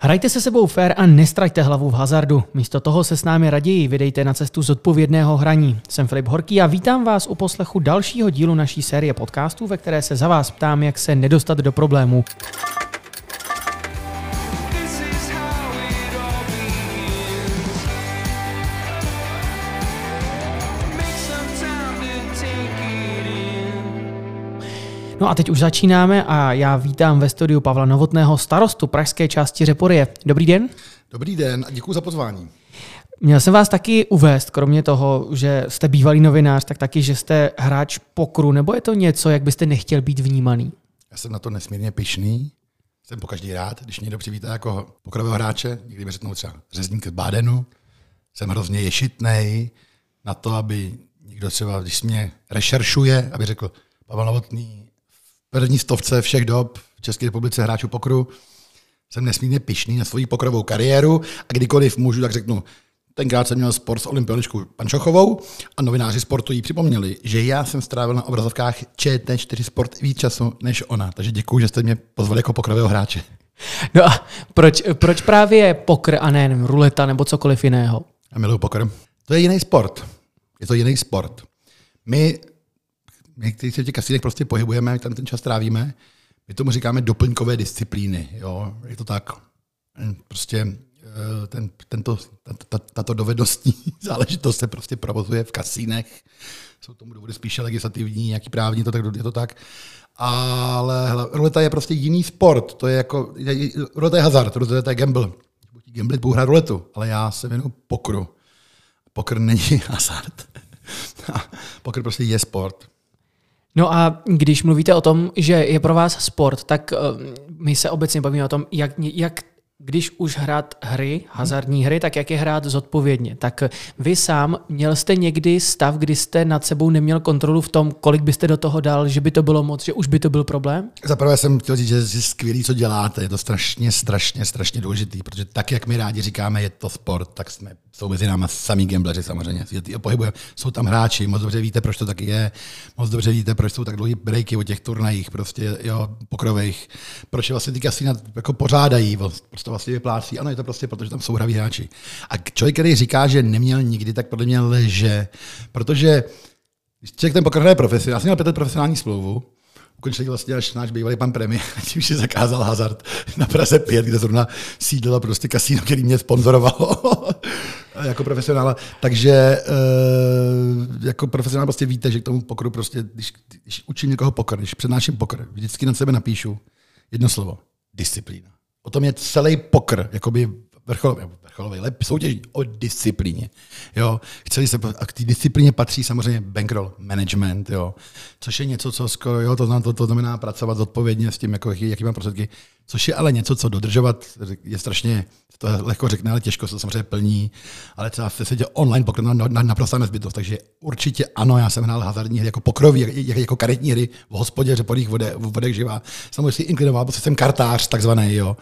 Hrajte se sebou fair a nestraťte hlavu v hazardu. Místo toho se s námi raději vydejte na cestu zodpovědného hraní. Jsem Filip Horký a vítám vás u poslechu dalšího dílu naší série podcastů, ve které se za vás ptám, jak se nedostat do problémů. No a teď už začínáme a já vítám ve studiu Pavla Novotného, starostu pražské části Reporie. Dobrý den. Dobrý den a děkuji za pozvání. Měl jsem vás taky uvést, kromě toho, že jste bývalý novinář, tak taky, že jste hráč pokru, nebo je to něco, jak byste nechtěl být vnímaný? Já jsem na to nesmírně pišný. Jsem po každý rád, když někdo přivítá jako pokrového hráče, někdy mi řeknou třeba řezník z Bádenu. Jsem hrozně ješitnej na to, aby někdo třeba, když mě rešeršuje, aby řekl, Pavel Novotný první stovce všech dob v České republice hráčů pokru. Jsem nesmírně pišný na svoji pokrovou kariéru a kdykoliv můžu, tak řeknu, tenkrát jsem měl sport s olympioničkou Pančochovou a novináři sportu jí připomněli, že já jsem strávil na obrazovkách ČT4 Sport víc času než ona. Takže děkuji, že jste mě pozvali jako pokrového hráče. No a proč, proč právě pokr a ne ruleta nebo cokoliv jiného? Já miluji pokr. To je jiný sport. Je to jiný sport. My my, kteří se v těch kasínech prostě pohybujeme, tam ten čas trávíme, my tomu říkáme doplňkové disciplíny. Jo? Je to tak. Prostě eh, ten, tento, tato dovednostní záležitost se prostě provozuje v kasínech. Jsou tomu důvody spíše legislativní, nějaký právní, to tak, je to tak. Ale ruleta je prostě jiný sport. To je jako, ruleta je hazard, ruleta je gamble. Buď gamblit, budu hrát ruletu, ale já se věnu pokru. Pokr není hazard. pokr prostě je sport. No a když mluvíte o tom, že je pro vás sport, tak uh, my se obecně bavíme o tom, jak, jak když už hrát hry, hazardní hry, tak jak je hrát zodpovědně. Tak vy sám měl jste někdy stav, kdy jste nad sebou neměl kontrolu v tom, kolik byste do toho dal, že by to bylo moc, že už by to byl problém? Za prvé jsem chtěl říct, že je skvělý, co děláte. Je to strašně, strašně, strašně důležitý, protože tak, jak my rádi říkáme, je to sport, tak jsme jsou mezi námi samý gambleři samozřejmě. Pohybujeme. Jsou tam hráči, moc dobře víte, proč to tak je, moc dobře víte, proč jsou tak dlouhé breaky o těch turnajích, prostě jo, pokrových, proč vlastně ty kasína jako pořádají, prostě vlastně vyplácí. Ano, je to prostě proto, že tam jsou hraví hráči. A člověk, který říká, že neměl nikdy, tak podle mě lže. Protože když člověk ten poker hraje profesionálně, já jsem měl pět profesionální smlouvu, ukončili vlastně až náš bývalý pan premiér, tím, že zakázal hazard na Praze 5, kde zrovna sídlilo prostě kasíno, který mě sponzorovalo jako profesionála. Takže e, jako profesionál prostě víte, že k tomu pokru prostě, když, když učím někoho pokr, když přednáším pokr, vždycky na sebe napíšu jedno slovo. Disciplína. O tom je celý pokr, jakoby vrcholový, vrcholový lep, soutěž o disciplíně. Jo. Chceli se, a k té disciplíně patří samozřejmě bankroll management, jo. což je něco, co skoro, jo, to, znamená, to, to znamená pracovat zodpovědně s tím, jako, jaký, mám prostředky, což je ale něco, co dodržovat je strašně, to lehko řekne, ale těžko se to samozřejmě plní, ale třeba v světě online pokr na, na, naprostá nezbytnost, takže určitě ano, já jsem hrál hazardní hry jako pokroví, jako, jako karetní hry v hospodě, řepolých vodech, v vodech živá. Samozřejmě si inklinoval, protože jsem kartář takzvaný, jo.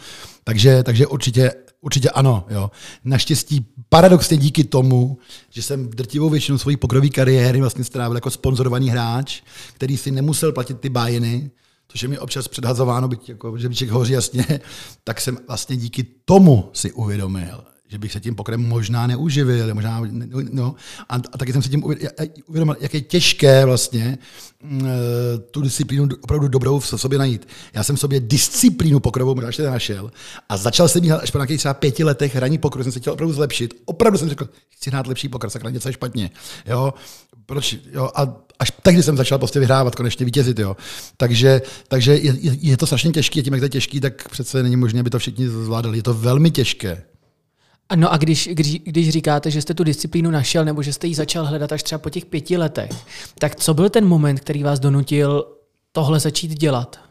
Takže, takže určitě Určitě ano. Jo. Naštěstí paradoxně díky tomu, že jsem drtivou většinu svojí pokrový kariéry vlastně strávil jako sponzorovaný hráč, který si nemusel platit ty bájeny, což je mi občas předhazováno, byť jako žebříček hoří jasně, tak jsem vlastně díky tomu si uvědomil, že bych se tím pokrem možná neuživil, možná, no, a, a taky jsem se tím uvědomil, jak je těžké vlastně mm, eh, tu disciplínu opravdu dobrou v sobě najít. Já jsem v sobě disciplínu pokrovou možná ještě našel a začal jsem jí až po nějakých třeba pěti letech hraní pokru, jsem se chtěl opravdu zlepšit. Opravdu jsem řekl, chci hrát lepší pokr, sakra, něco je špatně. Jo? Proč? Jo? A až tehdy jsem začal prostě vyhrávat, konečně vítězit. Jo. Takže, takže je, je, je, to strašně těžké, tím, jak to je těžký, tak přece není možné, aby to všichni zvládali. Je to velmi těžké. No a když, když, když říkáte, že jste tu disciplínu našel nebo že jste ji začal hledat až třeba po těch pěti letech, tak co byl ten moment, který vás donutil tohle začít dělat?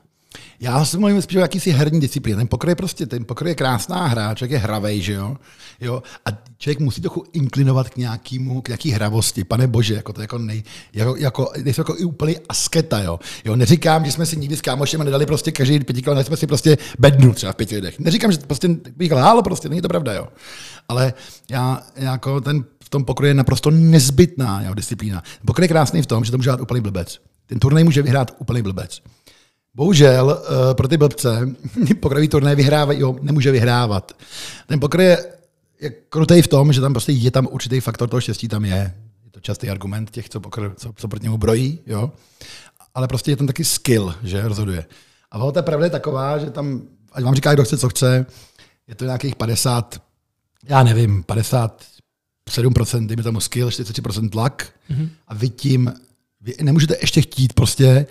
Já si mluvím spíš o jakýsi herní disciplíně. Ten pokroj je prostě, ten pokroj je krásná hra, člověk je hravej, že jo? jo? A člověk musí trochu inklinovat k nějakému, k nějaký hravosti. Pane bože, jako to jako nej, jako, jako, nejsou jako i úplný asketa, jo? jo? Neříkám, že jsme si nikdy s kámošem nedali prostě každý pěti kilo, jsme si prostě bednu třeba v pěti lidech. Neříkám, že prostě bych lhal, prostě není to pravda, jo? Ale já jako ten v tom pokroji je naprosto nezbytná jo, disciplína. Pokroj je krásný v tom, že to může dát úplný blbec. Ten turnaj může vyhrát úplný blbec Bohužel pro ty blbce pokrový turné vyhrávají, jo, nemůže vyhrávat. Ten pokr je, je krutej v tom, že tam prostě je tam určitý faktor toho štěstí, tam je. Je to častý argument těch, co, pokr, co, co proti němu brojí, jo. Ale prostě je tam taky skill, že rozhoduje. A ta pravda je taková, že tam, ať vám říká, kdo chce, co chce, je to nějakých 50, já nevím, 57%, dejme tomu skill, 43% tlak mm-hmm. a vy tím vy nemůžete ještě chtít prostě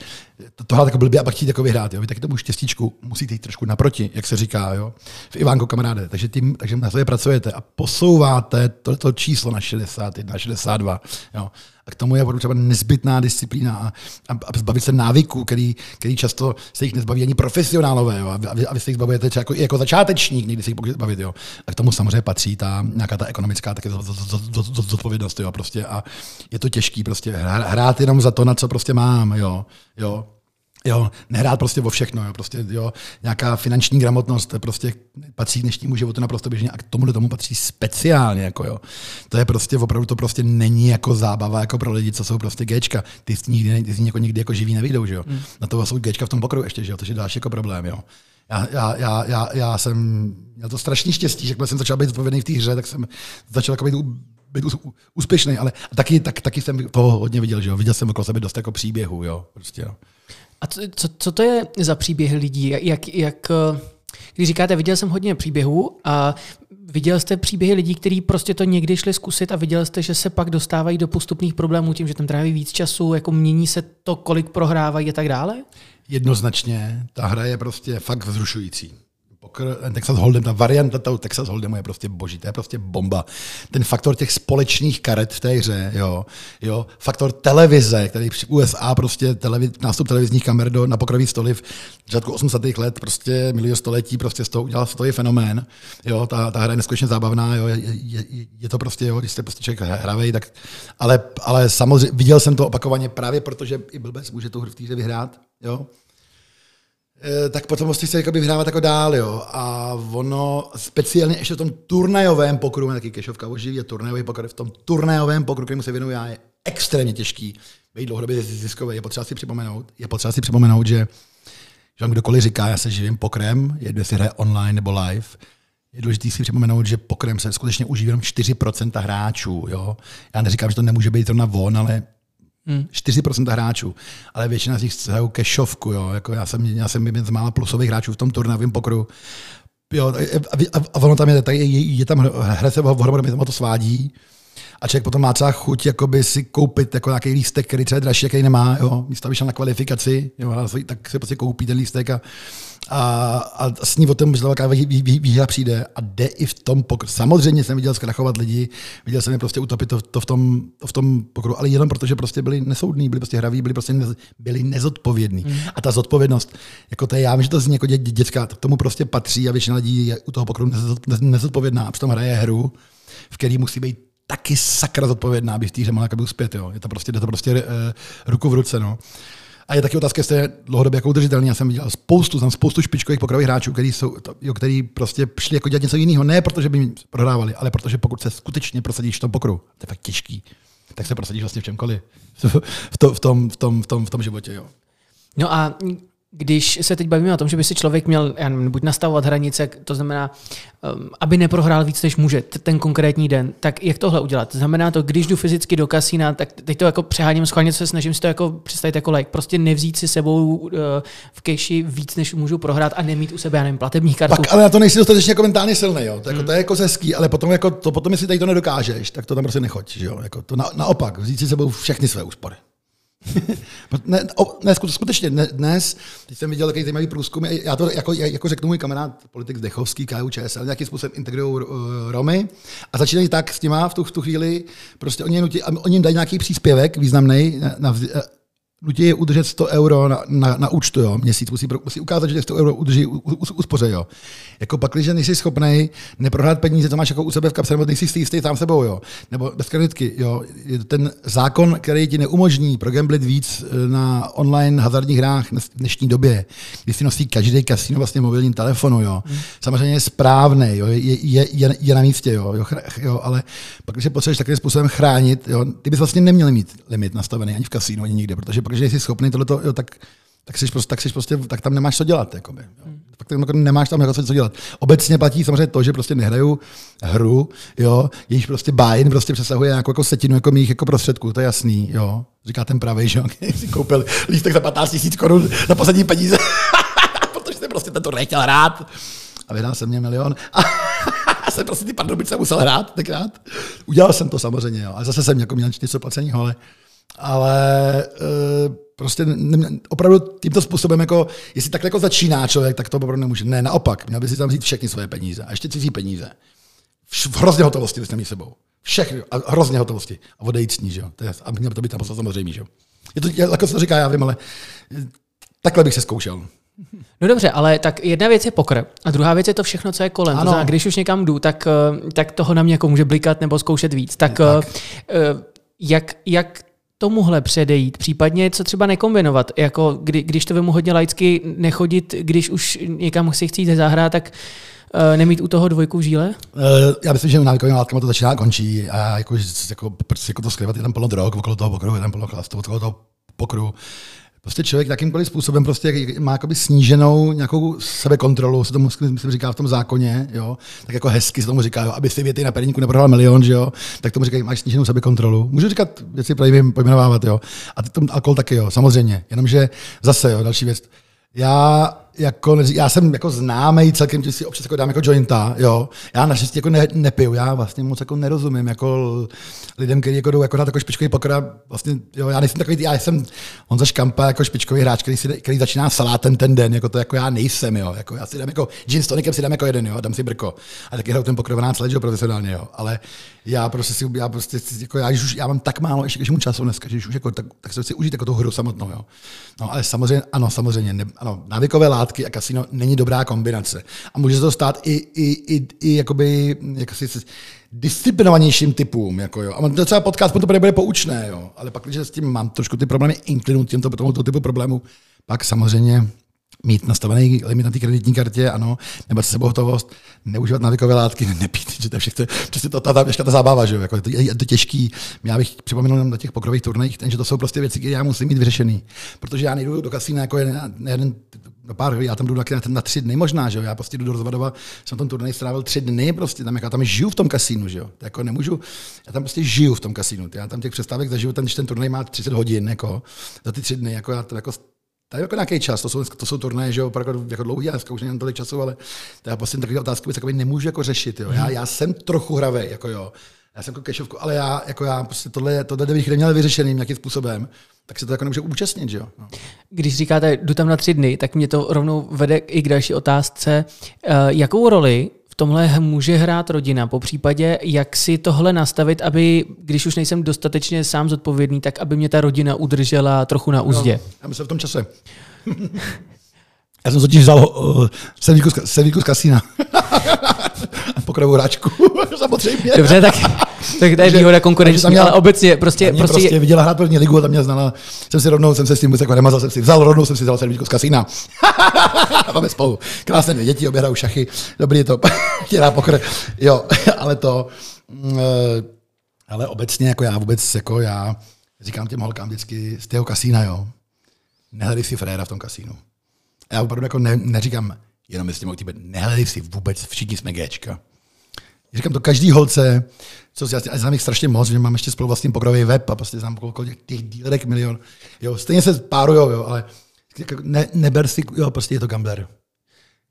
to, to hrát jako blbě a pak chtít jako vyhrát. Jo? Vy taky tomu štěstíčku musíte jít trošku naproti, jak se říká, jo? v Ivánko kamaráde. Takže, tím, takže na sobě pracujete a posouváte to, to číslo na 61, 62. Jo? A k tomu je třeba nezbytná disciplína a, a, a zbavit se návyků, který, který často se jich nezbaví ani profesionálové. Jo? A, vy, a vy se jich zbavujete třeba jako, jako začátečník, někdy se jich zbavit. Jo? A k tomu samozřejmě patří ta nějaká ta ekonomická taky zodpovědnost. Jo? Prostě a je to těžký prostě hrát jenom za to, na co prostě mám. Jo? Jo? Jo, nehrát prostě o všechno, jo, prostě, jo, nějaká finanční gramotnost prostě patří dnešnímu životu naprosto běžně a k tomu tomu patří speciálně, jako jo. To je prostě, opravdu to prostě není jako zábava jako pro lidi, co jsou prostě Gčka. Ty z nikdy, ty z jako nikdy jako živí nevyjdou, že jo. Mm. Na to jsou Gčka v tom pokroju ještě, že jo, to je další jako problém, jo. Já, já, já, já, já, jsem měl to strašný štěstí, že když jsem začal být zodpovědný v té hře, tak jsem začal jako být, být úspěšný, ale taky, tak, taky jsem toho hodně viděl, že jo. Viděl jsem okolo sebe dost jako příběhu, jo. Prostě, jo. A co, co, co to je za příběhy lidí? Jak, jak, když říkáte, viděl jsem hodně příběhů a viděl jste příběhy lidí, kteří prostě to někdy šli zkusit a viděl jste, že se pak dostávají do postupných problémů tím, že tam tráví víc času, jako mění se to, kolik prohrávají a tak dále? Jednoznačně, ta hra je prostě fakt vzrušující poker, Texas Hold'em, ta varianta toho Texas Hold'emu je prostě boží, to je prostě bomba. Ten faktor těch společných karet v té hře, jo, jo, faktor televize, který v USA prostě televiz, nástup televizních kamer do, na pokrový stoly v začátku 80. let, prostě milion století, prostě z toho udělal to je fenomén, jo, ta, ta hra je neskutečně zábavná, jo, je, je, je, to prostě, jo, když jste prostě člověk hravej, tak, ale, ale samozřejmě viděl jsem to opakovaně právě proto, že i blbec může tu hru v týře vyhrát, jo, Eh, tak potom prostě se jakoby vyhrávat jako dál, jo. A ono speciálně ještě v tom turnajovém pokru, taky kešovka oživí je turnajový pokr, v tom turnajovém pokru, kterému se věnuju já, je extrémně těžký být dlouhodobě ziskový. Je potřeba si připomenout, je potřeba si připomenout, že, že vám kdokoliv říká, já se živím pokrem, jedno si hraje online nebo live, je důležité si připomenout, že pokrem se skutečně jenom 4% hráčů. Jo? Já neříkám, že to nemůže být zrovna von, ale Hmm. 4% hráčů, ale většina z nich chce kešovku. Jo. Jako já, jsem, já jsem jeden z mála plusových hráčů v tom turnavém pokru. Jo, a, a, a ono tam je, je, je, tam hra se v to svádí a člověk potom má třeba chuť jakoby si koupit jako nějaký lístek, který třeba je dražší, který nemá, jo, místo aby šel na kvalifikaci, jo, tak si prostě koupí ten lístek a, a, a s ní o tom velká výhra přijde a jde i v tom pokru. Samozřejmě jsem viděl zkrachovat lidi, viděl jsem je prostě utopit to, to, v, tom, to v tom pokru, ale jenom protože prostě byli nesoudní, byli prostě hraví, byli prostě nez, byli nezodpovědní. Mm. A ta zodpovědnost, jako to je, já vím, že to zní jako dě, děcka, k tomu prostě patří a většina lidí je u toho pokru nezodpovědná a přitom hraje hru, v který musí být taky sakra zodpovědná, aby v té hře mohla uspět. Jo. Je to prostě, je to prostě uh, ruku v ruce. No. A je taky otázka, jestli je dlouhodobě jako udržitelný. Já jsem viděl spoustu, znám spoustu špičkových pokrových hráčů, který, jsou, jo, který prostě šli jako dělat něco jiného. Ne protože by prohrávali, ale protože pokud se skutečně prosadíš v tom pokru, to je fakt těžký, tak se prosadíš vlastně v čemkoliv. v, to, v, tom, v, tom, v, tom, v tom životě. Jo. No a když se teď bavíme o tom, že by si člověk měl já nevím, buď nastavovat hranice, to znamená, um, aby neprohrál víc, než může ten konkrétní den, tak jak tohle udělat? Znamená to, když jdu fyzicky do kasína, tak teď to jako přeháním schválně, se snažím si to jako představit jako like, prostě nevzít si sebou uh, v keši víc, než můžu prohrát a nemít u sebe, já nevím, platební kartu. Pak, ale na to nejsi dostatečně jako mentálně silný, jo. To, jako, hmm. to je jako hezký, ale potom, jako, to, potom, jestli tady to nedokážeš, tak to tam prostě nechoď, že jo. Jako to na, naopak, vzít si sebou všechny své úspory. ne, o, ne, skutečně dnes, teď jsem viděl takový zajímavý průzkum, já to jako, jako řeknu můj kamarád, politik Zdechovský, KU ČSL, nějakým způsobem integrují uh, Romy a začínají tak s těma v tu, v tu chvíli, prostě oni, nutí, oni jim dají nějaký příspěvek významný na, na, nutí je udržet 100 euro na, na, na účtu, jo, měsíc, musí, musí ukázat, že 100 euro udrží, uspoře, jo. Jako pak, když nejsi schopný neprohrát peníze, to máš jako u sebe v kapse, nebo nejsi jistý tam sebou, jo. Nebo bez kreditky, jo. Ten zákon, který ti neumožní progamblit víc eh, na online hazardních hrách v dnešní době, kdy si nosí každý kasino vlastně mobilním telefonu, jo. Hmm. Samozřejmě je správný, jo. Je, je, je, je, na místě, jo. jo, jo ale pak, když se potřebuješ takovým způsobem chránit, jo, ty bys vlastně neměl mít limit nastavený ani v kasínu, ani nikde, protože pak, jsi schopný tohleto, jo, tak tak, jsi prostě, tak, jsi prostě, tak tam nemáš co dělat. Jakoby, jo. Fakt jako nemáš tam jako co dělat. Obecně platí samozřejmě to, že prostě nehraju hru, jo, jejíž prostě bájen prostě přesahuje nějakou jako setinu jako mých jako prostředků, to je jasný, jo. Říká ten pravý, že si koupil lístek za 15 000 korun za poslední peníze, protože jsem prostě tento nechtěl hrát. A vyhrál jsem mě milion. A jsem prostě ty Pardubice musel hrát tenkrát. Udělal jsem to samozřejmě, jo. ale zase jsem jako měl něco placeného, ale, ale uh, prostě ne, opravdu tímto způsobem, jako, jestli takhle jako začíná člověk, tak to opravdu nemůže. Ne, naopak, měl by si tam vzít všechny svoje peníze a ještě cizí peníze. V hrozně hotovosti bys mít sebou. Všechny, a hrozně hotovosti. A odejít s ní, že jo. To je, a měl by to být tam samozřejmě, že jo. Je to, jako se to říká, já vím, ale takhle bych se zkoušel. No dobře, ale tak jedna věc je pokr a druhá věc je to všechno, co je kolem. Ano. To znamená, když už někam jdu, tak, eh, tak toho na mě jako může blikat nebo zkoušet víc. Tak, tak. Jak, jak tomuhle předejít, případně co třeba nekombinovat, jako kdy, když to vemu hodně laicky, nechodit, když už někam si chcete zahrát, tak uh, nemít u toho dvojku v žíle? Uh, já myslím, že návykovými látkami to začíná a končí a jako, jako, prostě jako to skryvat je tam plno drog, okolo toho pokru, je tam plno chlastu, okolo toho pokru prostě člověk takýmkoliv způsobem prostě má jakoby sníženou nějakou sebekontrolu, se tomu myslím, říká v tom zákoně, jo? tak jako hezky se tomu říká, jo? aby si věty na perníku neprohrál milion, že jo? tak tomu říkají, máš sníženou sebekontrolu. Můžu říkat věci, pojmenovávat, jo. A tom alkohol taky, jo, samozřejmě. Jenomže zase, jo, další věc. Já jako, já jsem jako známý celkem, že si občas jako dám jako jointa, jo. Já naštěstí jako ne, nepiju, já vlastně moc jako nerozumím, jako lidem, kteří jako jdou jako na takový špičkový pokora, vlastně, jo, já nejsem takový, já jsem Honza Škampa jako špičkový hráč, který, si, který začíná salátem ten den, jako to jako já nejsem, jo. Jako já si dám jako gin s tonikem si dám jako jeden, jo, dám si brko. A taky hraju ten 12 let, jo, profesionálně, jo. Ale já prostě si, já prostě, jako já, už, já mám tak málo ještě mu času dneska, že už jako, tak, tak se chci užít jako tu hru samotnou, jo. No, ale samozřejmě, ano, samozřejmě, ne, ano, návykové látky a kasino není dobrá kombinace. A může se to stát i, i, i, i jakoby, jak si, disciplinovanějším typům. Jako jo. A to třeba podcast to bude poučné, jo. ale pak, když s tím mám trošku ty problémy inklinu tímto tomuto typu problémů, pak samozřejmě mít nastavený limit na té kreditní kartě, ano, nebo sebou hotovost, neužívat návykové látky, nepít, že to všechno, přesně to, ta, ta, ta, ta zábava, že jo, jako, je, je, to těžký. Já bych připomenul na těch pokrových turnajích, že to jsou prostě věci, které já musím mít vyřešený, protože já nejdu do kasína jako jeden, jeden do pár, já tam jdu na, na tři dny možná, že jo? já prostě jdu do Rozvadova, jsem tam turnej strávil tři dny, prostě tam, jako, tam žiju v tom kasínu, že jo? To jako nemůžu, já tam prostě žiju v tom kasínu, já tam těch přestávek zažiju, ten, když ten turnaj má 30 hodin, jako, za ty tři dny, jako já to jako to je jako nějaký čas, to jsou, to jsou turnaje, že jo, opravdu jako dlouhý, já už nemám tolik času, ale to já prostě takové otázky takový nemůžu jako řešit, jo. Já, já jsem trochu hravý, jako jo. Já jsem jako kešovku, ale já, jako já prostě tohle, tohle bych neměl vyřešený nějakým způsobem, tak se to jako nemůže účastnit, že jo. No. Když říkáte, jdu tam na tři dny, tak mě to rovnou vede i k další otázce. Uh, jakou roli v tomhle může hrát rodina? Po případě, jak si tohle nastavit, aby, když už nejsem dostatečně sám zodpovědný, tak aby mě ta rodina udržela trochu na úzdě? No, já myslím v tom čase. já jsem totiž vzal uh, servíku z kasína. Pokrovou hráčku, samozřejmě. Dobře, tak, tak to je výhoda konkurenční, měl, ale obecně prostě... Mě prostě, prostě viděla hrát první ligu a tam mě znala, jsem si rovnou, jsem se s tím jako nemazal, jsem si vzal rovnou, jsem si vzal servíčko z kasína. Máme spolu. Krásné dvě děti, obě šachy, dobrý je to, chtěla pokr. Jo, ale to, eh, ale obecně jako já vůbec, jako já říkám těm holkám vždycky z tého kasína, jo, nehledej si fréra v tom kasínu. Já opravdu jako ne, neříkám, jenom jestli mohu nehledej si vůbec, všichni jsme Gčka. Říkám to každý holce, co si, já znám jich strašně moc, že mám ještě spolu vlastní pokrový web a prostě znám kolik těch dílerek milion. Jo, stejně se párujou, jo, ale jako ne, neber si, jo, prostě je to gambler.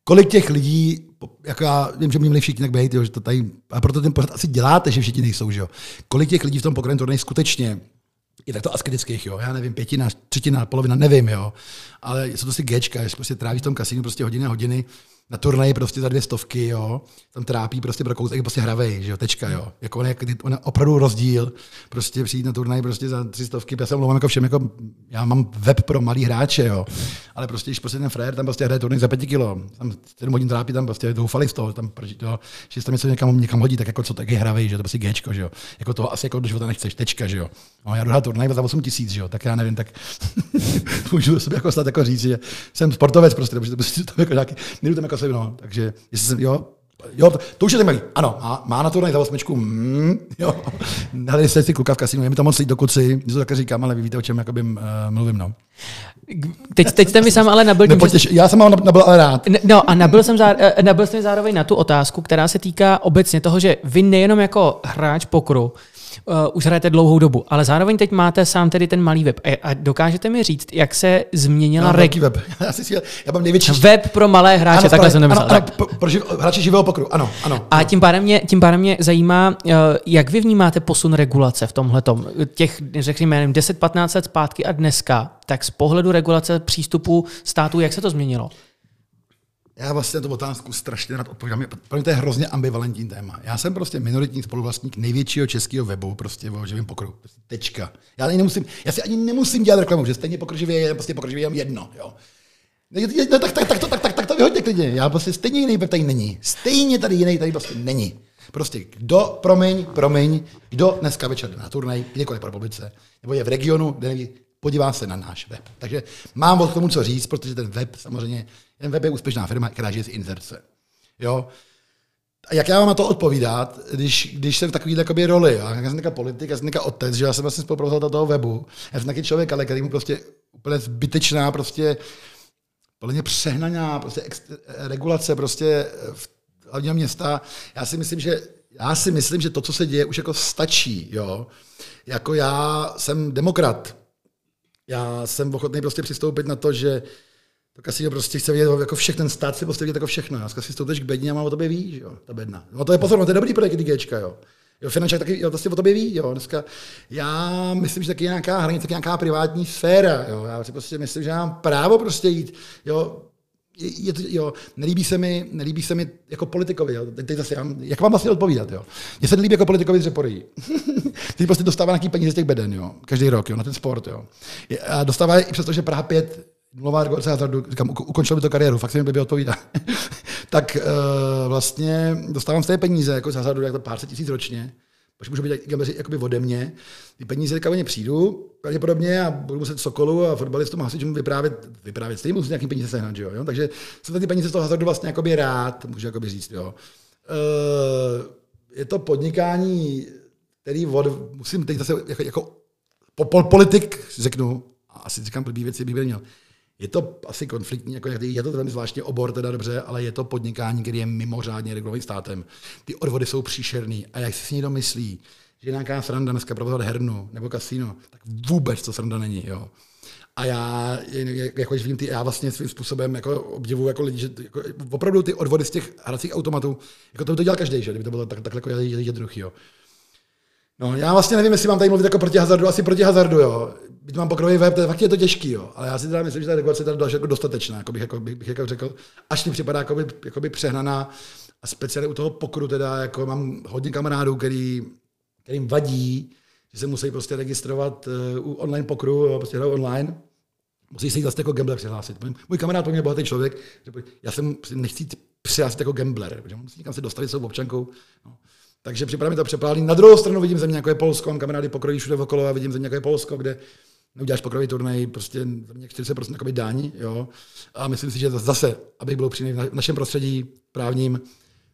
Kolik těch lidí, jako já vím, že měli všichni tak být, jo, že to tady, a proto ten pořád asi děláte, že všichni nejsou, že jo. Kolik těch lidí v tom pokrovém turnaji skutečně je takto asketických, jo. Já nevím, pětina, třetina, polovina, nevím, jo. Ale jsou to si Gčka, že prostě tráví v tom kasínu prostě hodiny a hodiny na turnaji prostě za dvě stovky, jo, tam trápí prostě pro kousek, prostě hravej, že jo, tečka, jo. Jako on je, on je opravdu rozdíl, prostě přijít na turnaj prostě za tři stovky, já se mluvám jako všem, jako já mám web pro malý hráče, jo. Ale prostě, když prostě ten frér tam prostě hraje turnaj za pěti kilo, tam 7 hodin trápí, tam prostě doufali z toho, tam, jo, že tam něco někam, někam hodí, tak jako co taky hravej, že to prostě Gčko, že jo. Jako toho asi jako do života nechceš, tečka, že jo. No, já jdu turnaj za 8 tisíc, že jo, tak já nevím, tak můžu sobě jako snad jako říct, že jsem sportovec prostě, protože to prostě to jako nějaký, tam jako se, no, takže jestli jsem, jo, Jo, to, to už je zajímavý. Ano, má, má na turnaj za osmičku. Mm, jo. Hledali jste si kluka v kasinu, je mi to moc do kuci, to také říkám, ale vy víte, o čem jakoby, uh, mluvím. No. Teď, teď jste mi sám ale nabil... Nepotěš, já jsem vám nabil ale rád. No a nabil jsem, zá, eh, nabil jsem zároveň na tu otázku, která se týká obecně toho, že vy nejenom jako hráč pokru, uh, už hrajete dlouhou dobu, ale zároveň teď máte sám tedy ten malý web. A, a dokážete mi říct, jak se změnila... Já reg... web. Já, si, já mám největší... Web pro malé hráče, ano, takhle jsem nemyslel. Ano, ano, pro živ, hráče živého pokru, ano, ano. A tím pádem, mě, tím pádem mě zajímá, uh, jak vy vnímáte posun regulace v tomhle těch, řekněme, 10-15 let zpátky a dneska, tak z pohledu regulace přístupu států, jak se to změnilo? Já vlastně tu otázku strašně rád odpovídám. Pro mě to je hrozně ambivalentní téma. Já jsem prostě minoritní spoluvlastník největšího českého webu, prostě o živém pokru. Prostě tečka. Já, ani nemusím, já si ani nemusím dělat reklamu, že stejně pokroživě je prostě pokroživě jenom jedno. Jo. No, tak, tak, tak, to, tak, tak, tak to vyhodně klidně. Já prostě stejně jiný web tady není. Stejně tady jiný tady prostě není. Prostě kdo, promiň, promiň, kdo dneska večer jde na turnaj, kdekoliv po republice, nebo je v regionu, kde neví, podívá se na náš web. Takže mám od tomu co říct, protože ten web samozřejmě, web je úspěšná firma, která žije z inzerce. Jo? A jak já mám na to odpovídat, když, když jsem v takové takové roli, já jsem taková politik, já jsem taková otec, že já jsem vlastně spolupracoval toho webu, já jsem taky člověk, ale který mu prostě úplně zbytečná, prostě plně přehnaná prostě ex, regulace prostě v hlavního města. Já si myslím, že já si myslím, že to, co se děje, už jako stačí. Jo? Jako já jsem demokrat, já jsem ochotný prostě přistoupit na to, že to kasino prostě chce vidět jako všechny, ten stát si prostě vidět jako všechno. Dneska si stoupíš k bedně a má o tobě ví, jo, ta bedna. No to je pozor, no to je dobrý projekt Gčka, jo. Jo, finančák taky, jo, to si o tobě ví, jo. Dneska já myslím, že taky nějaká hranice, nějaká privátní sféra, jo. Já si prostě myslím, že mám právo prostě jít, jo, je, je, jo, nelíbí se mi, nelíbí se mi jako politikovi, jo. Teď zase, jak vám vlastně odpovídat, jo. Mně se nelíbí jako politikovi z Řepory. Teď prostě dostává nějaký peníze z těch beden, jo. Každý rok, jo, na ten sport, jo. A dostává i přesto, že Praha 5 nulová hazardu, říkám, ukončil by to kariéru, fakt se mi by odpovídá. tak uh, vlastně dostávám z té peníze, jako z hazardu, jako pár set tisíc ročně, Až můžu být gambleři jakoby ode mě. Ty peníze teďka oni přijdu, pravděpodobně a budu muset Sokolu a fotbalistům hasičům vyprávět, vyprávět stejně musím nějaký peníze sehnat, jo? Takže jsem ty peníze z toho hazardu vlastně jakoby rád, můžu jakoby říct, jo. Uh, je to podnikání, který od, musím teď zase jako, jako po, po, politik řeknu, a asi říkám blbý věci, bych měl, je to asi konfliktní, jako je to velmi zvláštní obor, teda dobře, ale je to podnikání, který je mimořádně regulovaný státem. Ty odvody jsou příšerný a jak si někdo myslí, že nějaká sranda dneska provozovat hernu nebo kasino, tak vůbec to sranda není. Jo. A já, jako vím, ty, já vlastně svým způsobem jako obdivuju jako lidi, že jako, opravdu ty odvody z těch hracích automatů, jako to by to dělal každý, že kdyby to bylo tak, takhle jako jednoduchý. Jo. No, já vlastně nevím, jestli mám tady mluvit jako proti hazardu, asi proti hazardu, jo. Byť mám pokrový web, tak je to těžký, jo. Ale já si teda myslím, že ta regulace je jako dostatečná, jako bych, jako, bych, bych jako řekl, až mi připadá jako by, jako by přehnaná. A speciálně u toho pokru teda, jako mám hodně kamarádů, který, kterým vadí, že se musí prostě registrovat uh, u online pokru, jo, prostě hrajou online. Musí se jít zase jako gambler přihlásit. Můj kamarád, po mě bohatý člověk, že já jsem nechci přihlásit jako gambler, protože musí někam se dostavit svou občankou. No. Takže připadá mi to přepálný. Na druhou stranu vidím země jako je Polsko, mám kamarády pokrojí všude okolo a vidím země jako je Polsko, kde neuděláš pokrový turnaj, prostě země 40% jakoby daň, jo. A myslím si, že zase, abych byl přímý v našem prostředí právním,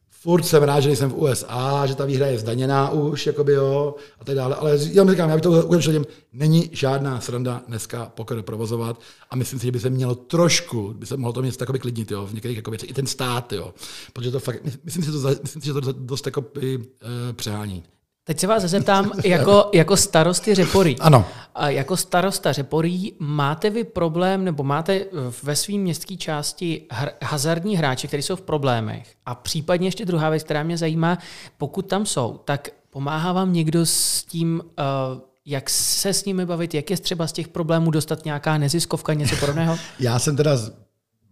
furt jsem rád, že jsem v USA, že ta výhra je zdaněná už, jakoby jo, a tak dále. Ale já říkám, já bych to ukončil těm, není žádná sranda dneska poker provozovat a myslím si, že by se mělo trošku, by se mohlo to něco takový klidnit, jo, v některých jako věcech, i ten stát, jo, protože to fakt, myslím si, že to, myslím si, že to dost jako by, uh, přehání. Teď se vás zeptám, jako, jako starosty Řeporí. Ano. A jako starosta Řeporí máte vy problém, nebo máte ve své městské části hr, hazardní hráče, kteří jsou v problémech? A případně ještě druhá věc, která mě zajímá, pokud tam jsou, tak pomáhá vám někdo s tím, uh, jak se s nimi bavit, jak je třeba z těch problémů dostat nějaká neziskovka, něco podobného? Já jsem teda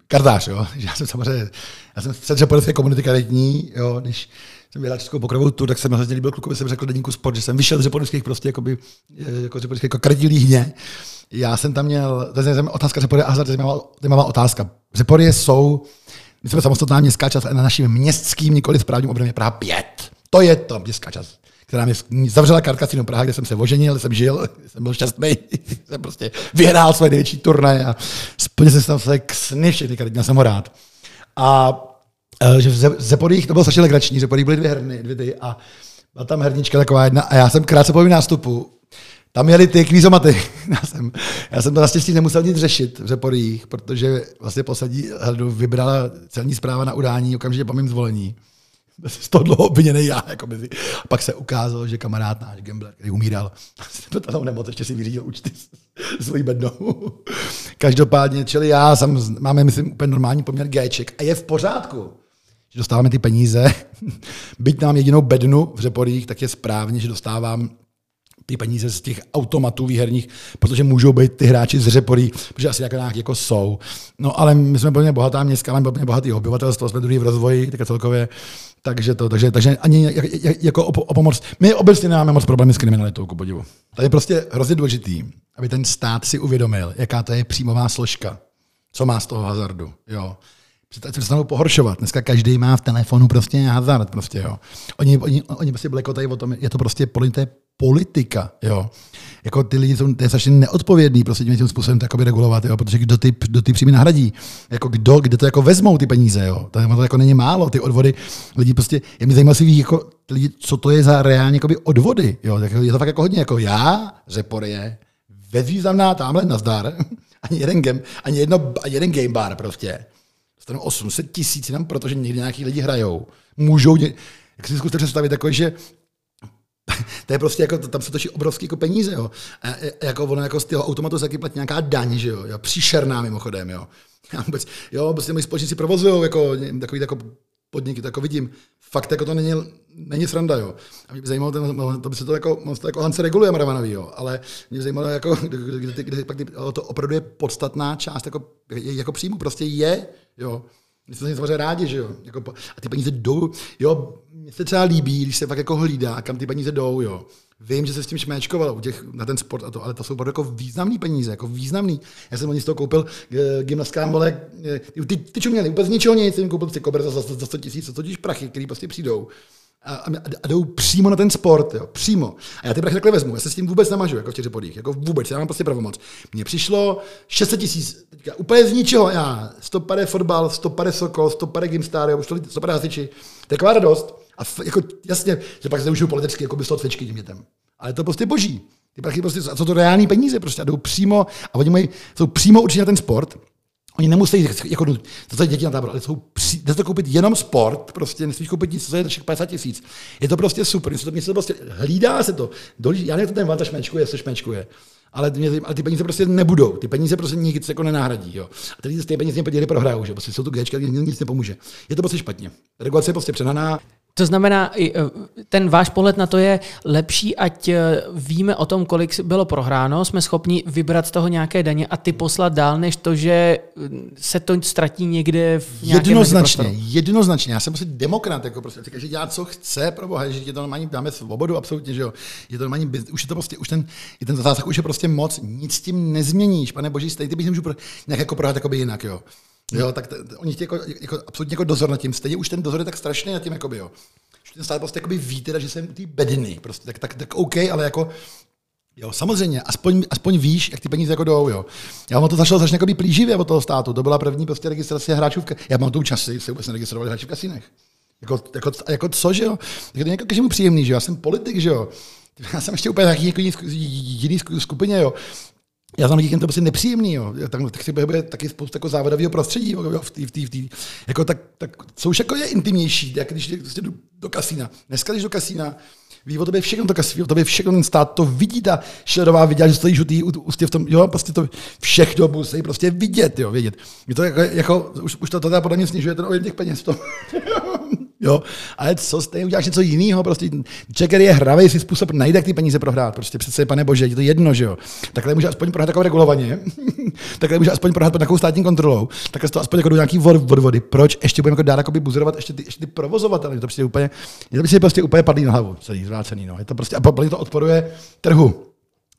kartář, jo. Já jsem samozřejmě, já jsem v centře komunity karetní, jo, když jsem pokrovou tu, tak jsem hrozně líbil klukovi, jsem řekl deníku sport, že jsem vyšel z řeponických prostě jakoby, eh, jako řeponických jako krdí líhně. Já jsem tam měl, to je otázka Řepory a zajímavá otázka. Řepory jsou, my jsme samostatná městská část na naším městským, nikoli správním je Praha 5. To je to městská část která mi zavřela karkasinu Praha, kde jsem se oženil, jsem žil, jsem byl šťastný, jsem prostě vyhrál své největší turnaje a splnil jsem se své sny všechny, měl jsem ho rád. A že v Zeporích to bylo strašně legrační, Zeporích byly dvě herny, dvě ty a byla tam hernička taková jedna a já jsem krátce po nástupu tam jeli ty kvízomaty. Já jsem, já jsem to naštěstí nemusel nic řešit v Řeporích, protože vlastně poslední hladu vybrala celní zpráva na udání okamžitě po mým zvolení. Z toho dlouho obviněný já. Jako mezi. A pak se ukázalo, že kamarád náš gambler, který umíral, to tam nemoc, ještě si vyřídil účty svojí bednou. Každopádně, čili já jsem, máme, myslím, úplně normální poměr Gček a je v pořádku že dostáváme ty peníze. Byť nám jedinou bednu v Řeporích, tak je správně, že dostávám ty peníze z těch automatů výherních, protože můžou být ty hráči z řeporí, protože asi nějak jako jsou. No ale my jsme plně bohatá městská, máme plně bohatý obyvatelstvo, jsme druhý v rozvoji, tak celkově. Takže to, takže, takže ani jako o, o pomoc. My obecně nemáme moc problémy s kriminalitou, ku podivu. To je prostě hrozně důležitý, aby ten stát si uvědomil, jaká to je příjmová složka, co má z toho hazardu. Jo. Přestanou pohoršovat. Dneska každý má v telefonu prostě hazard. Prostě, jo. Oni, oni, oni prostě blekotají o tom, je to prostě polité politika, jo. Jako ty lidi jsou, to je strašně neodpovědný prostě tím, tím způsobem to regulovat, jo, protože kdo ty, kdo ty příjmy nahradí, jako kdo, kde to jako vezmou ty peníze, jo. To, to jako není málo, ty odvody, lidi prostě, je mi ví, jako lidi, co to je za reálně jakoby odvody, jo. Je to fakt jako hodně, jako já, Řeporie, bezvýznamná tamhle nazdar, ani jeden, game, ani, jedno, ani jeden game bar prostě. Dostanu 800 tisíc jenom protože někdy nějaký lidi hrajou. Můžou, jak si zkuste představit, jako, že to je prostě jako, tam se točí obrovský jako peníze, jo. A, jako ono jako z toho automatu se platí nějaká daň, že jo, jo. příšerná mimochodem, jo. Já vůbec, jo, prostě moji společníci provozují jako takový jako podniky, to jako vidím. Fakt jako to není, není sranda, jo. A mě by zajímalo, ten, to by se to jako, moc to jako Hance reguluje Maravanový, jo. Ale mě by zajímalo, jako, kde, kde, kde, pak to opravdu je podstatná část jako, jako příjmu, prostě je, jo. My jsme samozřejmě rádi, že jo. Jako, a ty peníze jdou, jo, mně se třeba líbí, když se fakt jako hlídá, kam ty peníze jdou, jo. Vím, že se s tím šméčkovalo u těch, na ten sport a to, ale to jsou opravdu jako významné peníze, jako významný. Já jsem oni z toho koupil uh, gymnastkám, ale ty, ty čuměli, vůbec ničeho nic, jsem koupil si kober za, za, za 100 tisíc, to totiž prachy, které prostě přijdou a, a, a jdou přímo na ten sport, jo, přímo. A já ty prachy takhle vezmu, já se s tím vůbec nemažu, jako v těch podích, jako vůbec, já mám prostě pravomoc. Mně přišlo 600 tisíc, teďka úplně z ničeho, já, 150 fotbal, 150 sokol, 150 gymstar, 150 hasiči, to je taková radost. A f, jako, jasně, že pak zneužiju politicky, jako by z toho cvičky tím dětem. Ale to prostě boží. Ty prachy prostě, a co to reální peníze prostě, a jdou přímo, a oni mají, jsou přímo určitě na ten sport, Oni nemusí, jako, to jsou děti na tábor, ale jsou, jde to koupit jenom sport, prostě nesmíš koupit nic, co je 50 tisíc. Je to prostě super, to, se to prostě, hlídá se to. Dolí, já nevím, ten vanta šmečkuje, se šmečkuje. Ale, mě, ale ty peníze prostě nebudou. Ty peníze prostě nikdy se jako nenahradí. Jo. A ty, ty peníze mě prohrajou, že prostě jsou to Gčka, nic nepomůže. Je to prostě špatně. Regulace je prostě přenaná. To znamená, e, ten váš pohled na to je lepší, ať e, víme o tom, kolik bylo prohráno, jsme schopni vybrat z toho nějaké daně a ty poslat dál, než to, že e, se to ztratí někde v nějakém Jednoznačně, jednoznačně. Já jsem prostě demokrat, jako prostě, že dělá, co chce, pro boha, že je to normální, dáme svobodu, absolutně, že jo. Je to normální, už je to prostě, už ten, ten zásah už je prostě moc, nic s tím nezměníš, pane boží, stejně ty bych nemůžu pro, nějak jako prohrát jinak, jo. Jo, tak t- oni chtějí jako, jako, absolutně jako dozor nad tím. Stejně už ten dozor je tak strašný nad tím, jakoby, jo. Už ten stát prostě jakoby ví, teda, že jsem ty bedny, prostě, tak, tak, tak OK, ale jako Jo, samozřejmě, aspoň, aspoň víš, jak ty peníze jako jdou, jo. Já mám to zašel strašně jakoby plíživě od toho státu. To byla první prostě registrace hráčů v Já mám tu časy, se vůbec neregistroval hráči v kasínech. Jako, jako, jako, co, že jo? Tak to je jako každému příjemný, že jo? Já jsem politik, že jo? Já jsem ještě úplně nějaký jako jiný skupině, jo já znám díky to prostě nepříjemný, jo. Tak, tak si bude taky spousta jako závadového prostředí, jo, v tý, v tý, v tý. Jako, tak, tak, co už jako je intimnější, jak když prostě jdu do kasína. Dneska, když do kasína, ví o tobě všechno to kasí, o tobě všechno ten stát to vidí, ta šledová viděla, že stojíš u, tý, u, u v tom, jo, prostě to všechno musí prostě vidět, jo, vědět. Je to jako, jako už, už to teda podle mě snižuje ten objem těch peněz v tom. Jo, ale co stejně uděláš něco jiného, prostě Checker je hravý, si způsob najde, jak ty peníze prohrát. Prostě přece, pane bože, je to jedno, že jo. Takhle může aspoň prohrát takovou regulovaně, takhle může aspoň prohrát pod takovou státní kontrolou, takhle to aspoň jako do nějaký odvody. Proč ještě budeme jako dál jako buzerovat ještě ty, ještě ty provozovatele? To prostě úplně, je to prostě, prostě úplně padlý na hlavu, celý zvrácený. No. Je to prostě, a to odporuje trhu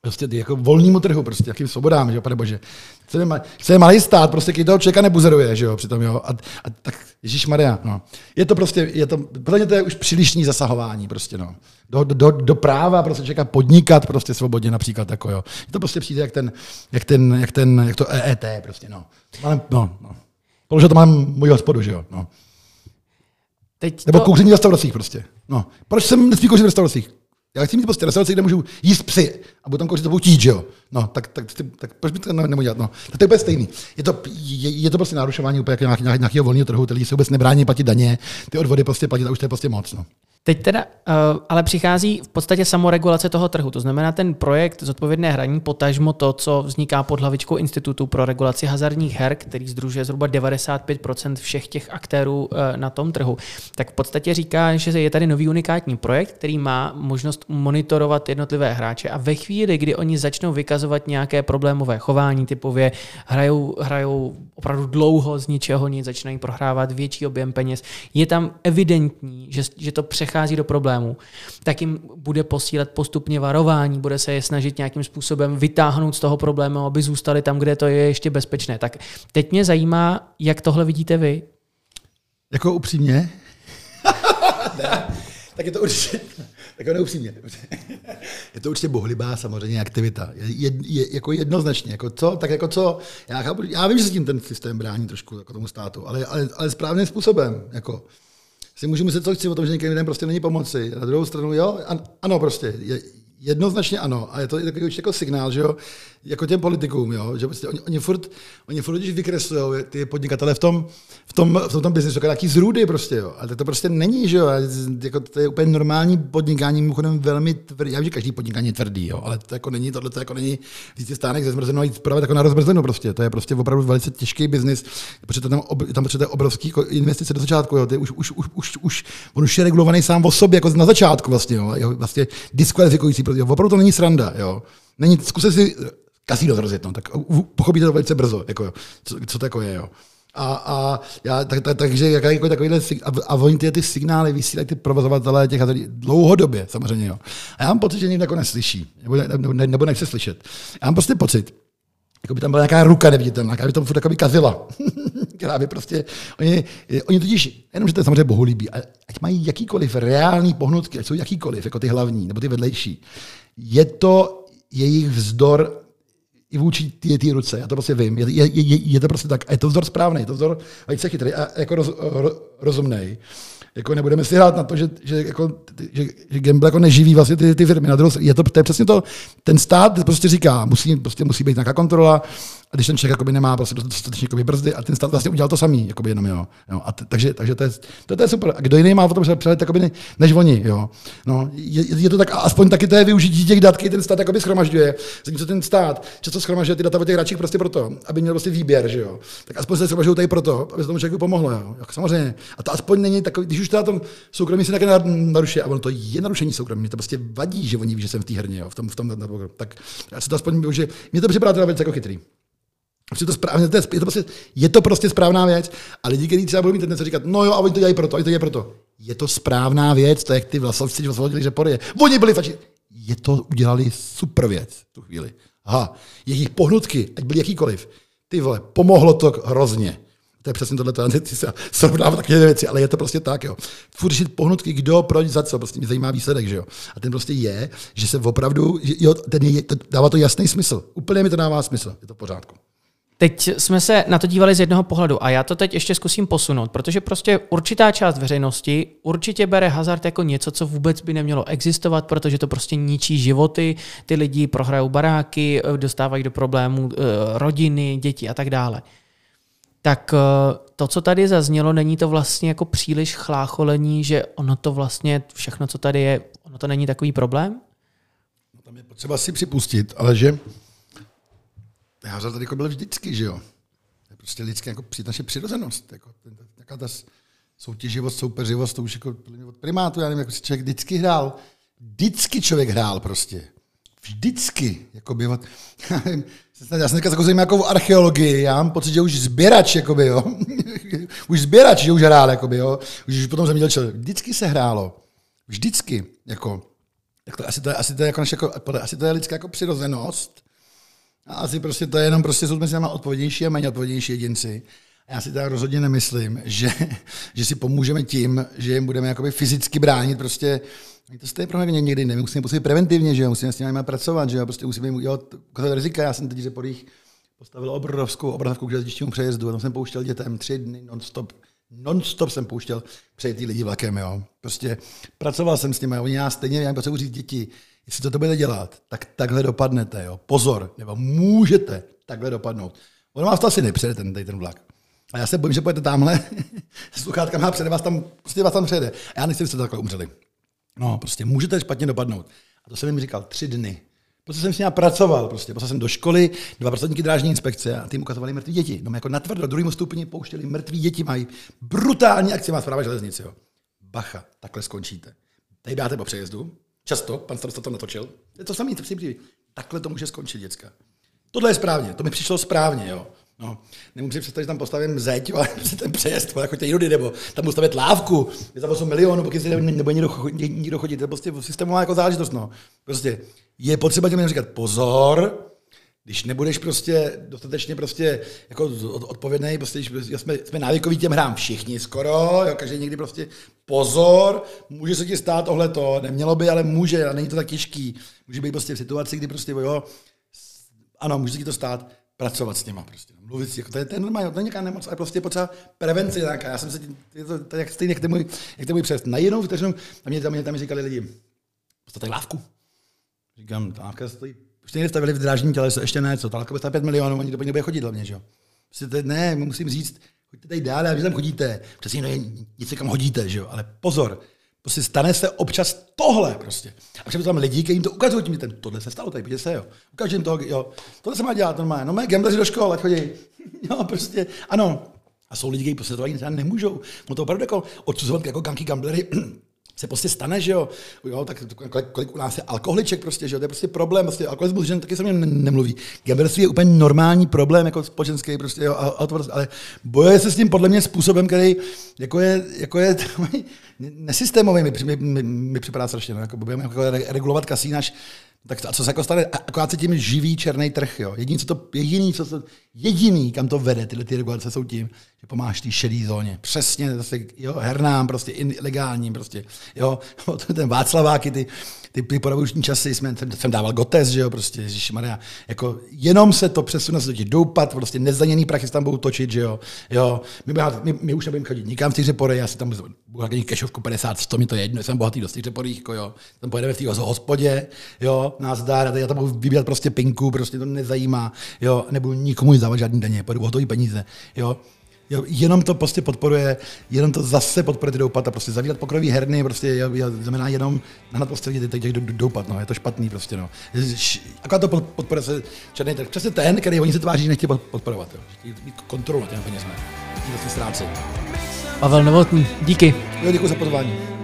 prostě jako volnému trhu, prostě jakým svobodám, že jo, pane bože. Chceme, chceme malý stát, prostě když toho člověka nebuzeruje, že jo, přitom, jo. A, a tak, Ježíš Maria, no. Je to prostě, je to, podle mě to je už přílišní zasahování, prostě, no. Do, do, do práva prostě člověka podnikat prostě svobodně například, jako jo. Je to prostě přijde jak ten, jak ten, jak ten, jak to EET, prostě, no. no, no. Položil to mám můj hospodu, že jo, no. Teď Nebo to... kouření v restauracích prostě. No. Proč jsem nesmí kouřit v restauracích? Já chci mít prostě restauraci, kde můžu jíst psy a budu tam kouřit to budou že jo? No, tak, tak, tak, tak proč by to nemohl dělat? No, to je úplně stejný. Je to, je, je to prostě narušování úplně nějakého, volného trhu, lidi se vůbec nebrání platit daně, ty odvody prostě platit a už to je prostě moc. No. Teď teda uh, ale přichází v podstatě samoregulace toho trhu. To znamená ten projekt zodpovědné hraní, potažmo to, co vzniká pod hlavičkou Institutu pro regulaci hazardních her, který združuje zhruba 95% všech těch aktérů uh, na tom trhu, tak v podstatě říká, že je tady nový unikátní projekt, který má možnost monitorovat jednotlivé hráče a ve chvíli, kdy oni začnou vykazovat nějaké problémové chování, typově hrajou, hrajou opravdu dlouho z ničeho nic, začínají prohrávat větší objem peněz, je tam evidentní, že, že to přechází přichází do problémů, tak jim bude posílat postupně varování, bude se je snažit nějakým způsobem vytáhnout z toho problému, aby zůstali tam, kde to je ještě bezpečné. Tak teď mě zajímá, jak tohle vidíte vy. Jako upřímně? ne, tak je to určitě, tak je upřímně. je to určitě bohlibá samozřejmě aktivita. Je, je, jako jednoznačně. Jako co, tak jako co, já, chápu, já vím, že se tím ten systém brání trošku jako tomu státu, ale, ale, ale správným způsobem. Jako si můžu myslet, co chci o tom, že někým lidem prostě není pomoci. Na druhou stranu, jo, ano, prostě, je, jednoznačně ano. A je to takový jako signál, že jo, jako těm politikům, jo, že prostě oni, oni furt, oni furt když vykreslují ty podnikatele v tom, v tom, v tom, tom biznesu, jako nějaký zrůdy prostě, jo. Ale to prostě není, že jo, jako to je úplně normální podnikání, mimochodem velmi tvrdý. Já vím, že každý podnikání je tvrdý, jo, ale to jako není, tohle to jako není víc stánek ze zmrzenou jít zpravit jako na rozmrzlenou prostě. To je prostě opravdu velice těžký biznis, protože tam, tam potřebuje obrovský jako investice do začátku, jo. Je už, už, už, už, už, on už je regulovaný sám o sobě, jako na začátku vlastně, jo. Vlastně diskvalifikující, protože opravdu to není sranda, jo. Není, zkuste si kasíno zrozit, no, tak pochopíte to velice brzo, jako, co, co to jako je. Jo. A, a já, tak, tak, takže jak, jako takovýhle, a, oni ty, ty signály vysílají ty provozovatelé těch dlouhodobě samozřejmě. Jo. A já mám pocit, že někdo jako neslyší, nebo, ne, nebo, ne, nebo nechce slyšet. Já mám prostě pocit, jako by tam byla nějaká ruka neviditelná, která by tam furt kazila. která by prostě, oni, oni totiž, jenom, že to je samozřejmě bohulíbí, ať mají jakýkoliv reální pohnutky, ať jsou jakýkoliv, jako ty hlavní, nebo ty vedlejší, je to jejich vzdor i vůči té ruce. Já to prostě vím. Je, je, je, je, to prostě tak. A je to vzor správný, je to vzor velice chytrý a jako roz, ro, rozumný jako nebudeme si hrát na to, že, že, jako, že, že Gamble jako neživí vlastně ty, ty firmy. Na druhou, je to, to je přesně to, ten stát prostě říká, musí, prostě musí být nějaká kontrola, a když ten člověk jakoby nemá prostě dostatečně jakoby brzdy a ten stát vlastně udělal to samý, jakoby jenom, jo. jo. A t, takže, takže to, je, to, to, je super. A kdo jiný má o tom přehled jakoby ne, než oni, jo. No, je, je, to tak, aspoň taky to je využití těch dat, který ten stát jakoby schromažďuje. Zatímco ten stát často schromažďuje ty data o těch hráčích prostě proto, aby měl prostě výběr, že jo. Tak aspoň se schromažďují tady proto, aby se tomu člověku pomohlo, jo. Jako, samozřejmě. A to aspoň není takový, když už to na tom soukromí se také naruší, a ono to je narušení soukromí, mě to prostě vadí, že oni ví, že jsem v té herně, jo, v tom, v tom, tak já se to aspoň, že mě to připadá teda velice jako chytrý. Prostě to správně, to je, je, to prostě, je to prostě správná věc. A lidi, kteří třeba budou mít tendenci říkat, no jo, a oni to dělají proto, oni to dělají proto. Je to správná věc, to je jak ty vlasovci, vlasovci, že pory. Oni byli fači. Je to udělali super věc v tu chvíli. Aha, jejich pohnutky, ať byly jakýkoliv. Ty vole, pomohlo to hrozně. To je přesně tohle, ty se srovnávat takové věci, ale je to prostě tak, jo. Furt řešit pohnutky, kdo, proč, za co, prostě mě zajímá výsledek, že jo. A ten prostě je, že se opravdu, jo, ten je, to, dává to jasný smysl. Úplně mi to dává smysl, je to v pořádku. Teď jsme se na to dívali z jednoho pohledu a já to teď ještě zkusím posunout, protože prostě určitá část veřejnosti určitě bere hazard jako něco, co vůbec by nemělo existovat, protože to prostě ničí životy, ty lidi prohrajou baráky, dostávají do problémů eh, rodiny, děti a tak dále. Tak eh, to, co tady zaznělo, není to vlastně jako příliš chlácholení, že ono to vlastně, všechno, co tady je, ono to není takový problém? Tam je potřeba si připustit, ale že hazard tady jako byl vždycky, že jo. To je prostě lidské jako naše přirozenost. Jako, taká ta soutěživost, soupeřivost, to už jako od primátu, já nevím, jako si člověk vždycky hrál. Vždycky člověk hrál prostě. Vždycky. Jako by, já, nevím, já jsem teďka zakouzím jako v archeologii, já mám pocit, že už sběrač, jakoby, jo. už sběrač, že už hrál, jakoby, jo. Už potom zemědělčil. Vždycky se hrálo. Vždycky. Jako, tak to, asi, to je, asi to je, jako, jako, asi to je lidská jako přirozenost. A asi prostě to je jenom, prostě jsou mezi námi odpovědnější a méně odpovědnější jedinci. A já si tak rozhodně nemyslím, že, že si pomůžeme tím, že jim budeme jakoby fyzicky bránit prostě to stejně pro mě někdy nevím, musíme působit preventivně, že jo, musíme s nimi pracovat, že jo, prostě musíme jim ukázat rizika. Já jsem teď že podích postavil obrovskou obrazovku k železničnímu přejezdu a tam jsem pouštěl dětem tři dny non-stop Non-stop jsem pouštěl přejít ty lidi vlakem, jo. Prostě pracoval jsem s nimi, oni já stejně já potřebuji říct děti, jestli to, to budete dělat, tak takhle dopadnete, jo. Pozor, nebo můžete takhle dopadnout. Ono vás to asi nepřejde, ten, ten vlak. A já se bojím, že pojete tamhle s sluchátkama a přede vás tam, prostě vás tam přejede. A já nechci, abyste takhle umřeli. No, prostě můžete špatně dopadnout. A to jsem jim říkal tři dny. Prostě jsem s ním pracoval, prostě. Poslal jsem do školy, dva pracovníky drážní inspekce a ty ukazovali mrtví děti. No, jako natvrdo, druhým stupni pouštěli mrtví děti, mají brutální akci, má zpráva železnice. Jo. Bacha, takhle skončíte. Tady dáte po přejezdu, často, pan starosta to natočil, je to samý, to Takhle to může skončit, děcka. Tohle je správně, to mi přišlo správně, jo. No, nemůžu si představit, že tam postavím zeď, ale ten přejezd, jako ty jinudy, nebo tam budu stavět lávku, je za 8 milionů, pokud si nebude nikdo, chodit, nikdo chodit. To je prostě systémová jako záležitost. No. Prostě je potřeba těm říkat pozor, když nebudeš prostě dostatečně prostě jako odpovědný, prostě, jsme, jsme návykoví těm hrám všichni skoro, jo, každý někdy prostě pozor, může se ti stát tohle to, nemělo by, ale může, a není to tak těžký. Může být prostě v situaci, kdy prostě, jo, ano, může se ti to stát, pracovat s nima prostě. No, mluvit si, jako to je, je normální, to je nějaká nemoc, ale prostě potřeba prevence nějaká. Já jsem se, je to, to jak stejně, jak to můj, jak přest. Na jinou vteřinu, tam mě, tam, mě, tam říkali lidi, prostě lávku. Říkám, ta lávka stojí, už někde stavili v drážním těle, ještě ne, co, ta lávka bude 5 milionů, oni to nebude chodit hlavně, že jo. Prostě to, ne, musím říct, choďte tady dál, a vy tam chodíte, přesně no, nic kam hodíte, že jo, ale pozor, Prostě stane se občas tohle prostě. A přijde tam lidi, kteří jim to ukazují, tím, ten, tohle se stalo, tady podívejte se, jo. Ukážu jim to, jo. Tohle se má dělat normálně. No mé gambleři do školy, ať chodí. Jo, prostě, ano. A jsou lidi, kteří prostě to ani nemůžou. No to opravdu jako odsuzovat jako ganky gamblery, se prostě stane, že jo, jo tak kolik, kolik, u nás je alkoholiček prostě, že jo, to je prostě problém, prostě alkoholismus žen taky se mě nemluví. Gamblerství je úplně normální problém, jako společenský, prostě, jo, a, to, ale bojuje se s tím podle mě způsobem, který jako je, jako je nesystémový, mi, mi, mi, mi připadá strašně, no, jako budeme jako regulovat kasínaš, tak a co se jako stane? Akorát se tím živí černý trh. Jo. Jediný, co to, jediný, co to, jediný, kam to vede, tyhle ty regulace jsou tím, že pomáháš té šedé zóně. Přesně, zase, jo, hernám, prostě ilegálním, prostě, jo, ten Václaváky, ty, ty, ty poravuční časy, jsme, jsem dával gotes, že jo, prostě, Maria, jako jenom se to přesune, se to doupat, prostě nezdaněný prachy se tam budou točit, že jo, jo, my, my, my už nebudeme chodit nikam v těch řepory, já si tam budu kešovku 50, 100, mi to je jedno, jsem bohatý do těch řeporých, jako jo, tam pojedeme v té hospodě, jo, nás dá, já tam budu vybírat prostě pinku, prostě to nezajímá, jo, nebudu nikomu dávat žádný daně, půjdu hotový peníze, jo, Jo, jenom to prostě podporuje, jenom to zase podporuje ty doupat a prostě zavírat pokrový herny, prostě je, je, znamená jenom nahnat prostě těch, těch doupat, no, je to špatný prostě, no. Akorát to podporuje se černý trh. Přesně ten, který oni se tváří, že nechtějí podporovat, jo. Chtějí mít kontrolu nad těmi penězmi. Tím vlastně ztrácejí. Pavel Novotný, díky. Jo, děkuji za pozvání.